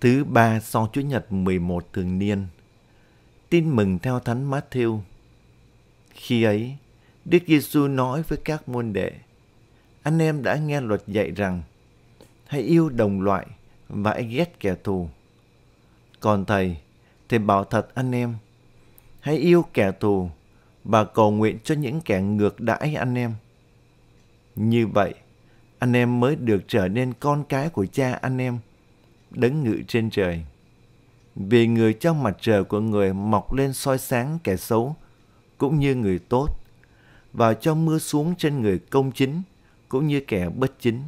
Thứ ba sau Chúa Nhật 11 thường niên. Tin mừng theo Thánh Matthew. Khi ấy, Đức Giêsu nói với các môn đệ: Anh em đã nghe luật dạy rằng hãy yêu đồng loại và hãy ghét kẻ thù. Còn thầy, thầy bảo thật anh em, hãy yêu kẻ thù và cầu nguyện cho những kẻ ngược đãi anh em. Như vậy, anh em mới được trở nên con cái của cha anh em đấng ngự trên trời. Vì người cho mặt trời của người mọc lên soi sáng kẻ xấu, cũng như người tốt, và cho mưa xuống trên người công chính, cũng như kẻ bất chính.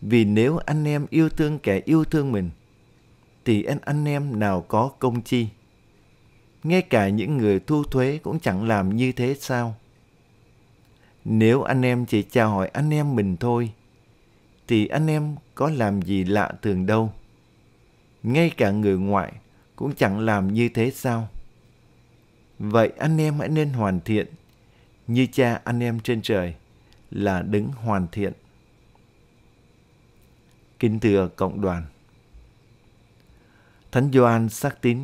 Vì nếu anh em yêu thương kẻ yêu thương mình, thì anh anh em nào có công chi? Ngay cả những người thu thuế cũng chẳng làm như thế sao? Nếu anh em chỉ chào hỏi anh em mình thôi thì anh em có làm gì lạ thường đâu. Ngay cả người ngoại cũng chẳng làm như thế sao? Vậy anh em hãy nên hoàn thiện như cha anh em trên trời là đứng hoàn thiện. Kính thưa cộng đoàn. Thánh Gioan xác tín,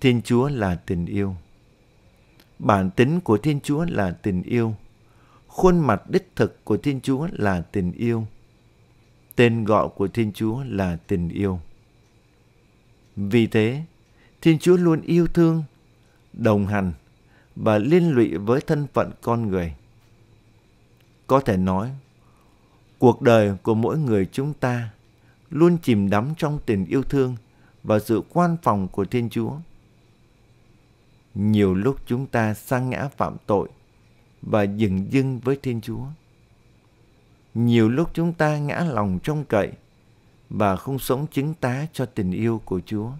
Thiên Chúa là tình yêu. Bản tính của Thiên Chúa là tình yêu. Khuôn mặt đích thực của Thiên Chúa là tình yêu. Tên gọi của Thiên Chúa là tình yêu. Vì thế, Thiên Chúa luôn yêu thương, đồng hành và liên lụy với thân phận con người. Có thể nói, cuộc đời của mỗi người chúng ta luôn chìm đắm trong tình yêu thương và sự quan phòng của Thiên Chúa. Nhiều lúc chúng ta sang ngã phạm tội và dừng dưng với Thiên Chúa. Nhiều lúc chúng ta ngã lòng trông cậy và không sống chứng tá cho tình yêu của Chúa.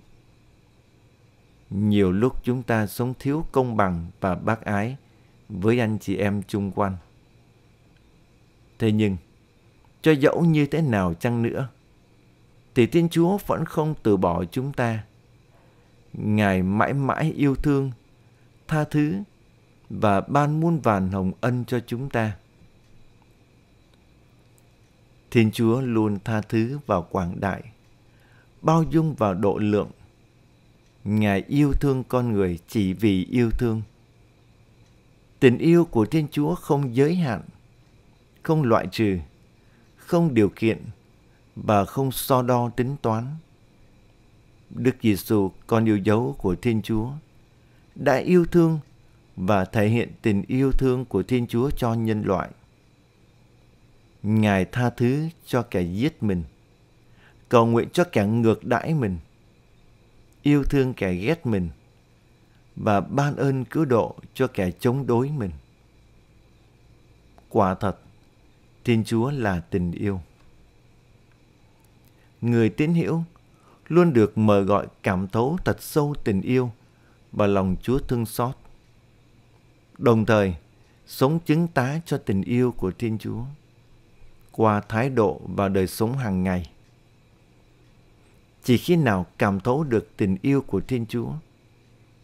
Nhiều lúc chúng ta sống thiếu công bằng và bác ái với anh chị em chung quanh. Thế nhưng, cho dẫu như thế nào chăng nữa, thì Thiên Chúa vẫn không từ bỏ chúng ta. Ngài mãi mãi yêu thương, tha thứ và ban muôn vàn hồng ân cho chúng ta. Thiên Chúa luôn tha thứ và quảng đại, bao dung và độ lượng. Ngài yêu thương con người chỉ vì yêu thương. Tình yêu của Thiên Chúa không giới hạn, không loại trừ, không điều kiện và không so đo tính toán. Đức Giêsu, con yêu dấu của Thiên Chúa, đã yêu thương và thể hiện tình yêu thương của Thiên Chúa cho nhân loại. Ngài tha thứ cho kẻ giết mình, cầu nguyện cho kẻ ngược đãi mình, yêu thương kẻ ghét mình và ban ơn cứu độ cho kẻ chống đối mình. Quả thật, Thiên Chúa là tình yêu. Người tín hữu luôn được mời gọi cảm thấu thật sâu tình yêu và lòng Chúa thương xót. Đồng thời, sống chứng tá cho tình yêu của Thiên Chúa qua thái độ và đời sống hàng ngày. Chỉ khi nào cảm thấu được tình yêu của Thiên Chúa,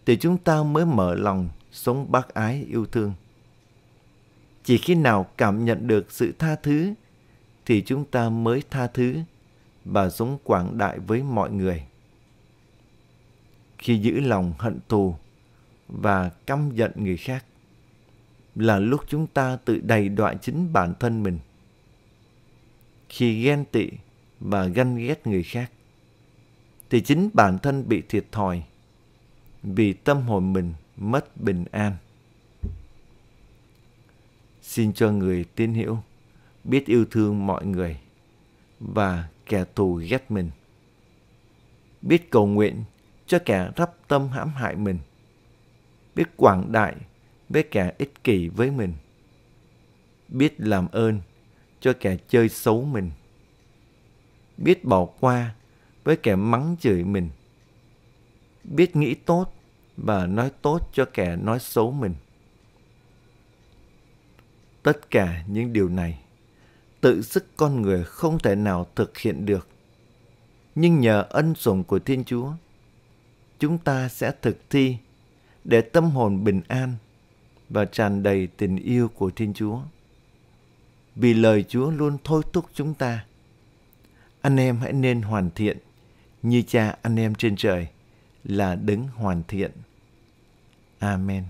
thì chúng ta mới mở lòng sống bác ái yêu thương. Chỉ khi nào cảm nhận được sự tha thứ, thì chúng ta mới tha thứ và sống quảng đại với mọi người. Khi giữ lòng hận thù và căm giận người khác, là lúc chúng ta tự đầy đọa chính bản thân mình khi ghen tị và ganh ghét người khác, thì chính bản thân bị thiệt thòi, vì tâm hồn mình mất bình an. Xin cho người tin hiểu biết yêu thương mọi người và kẻ thù ghét mình. Biết cầu nguyện cho kẻ rắp tâm hãm hại mình. Biết quảng đại với kẻ ích kỷ với mình. Biết làm ơn cho kẻ chơi xấu mình. Biết bỏ qua với kẻ mắng chửi mình. Biết nghĩ tốt và nói tốt cho kẻ nói xấu mình. Tất cả những điều này, tự sức con người không thể nào thực hiện được. Nhưng nhờ ân sủng của Thiên Chúa, chúng ta sẽ thực thi để tâm hồn bình an và tràn đầy tình yêu của Thiên Chúa vì lời Chúa luôn thôi thúc chúng ta. Anh em hãy nên hoàn thiện như cha anh em trên trời là đứng hoàn thiện. Amen.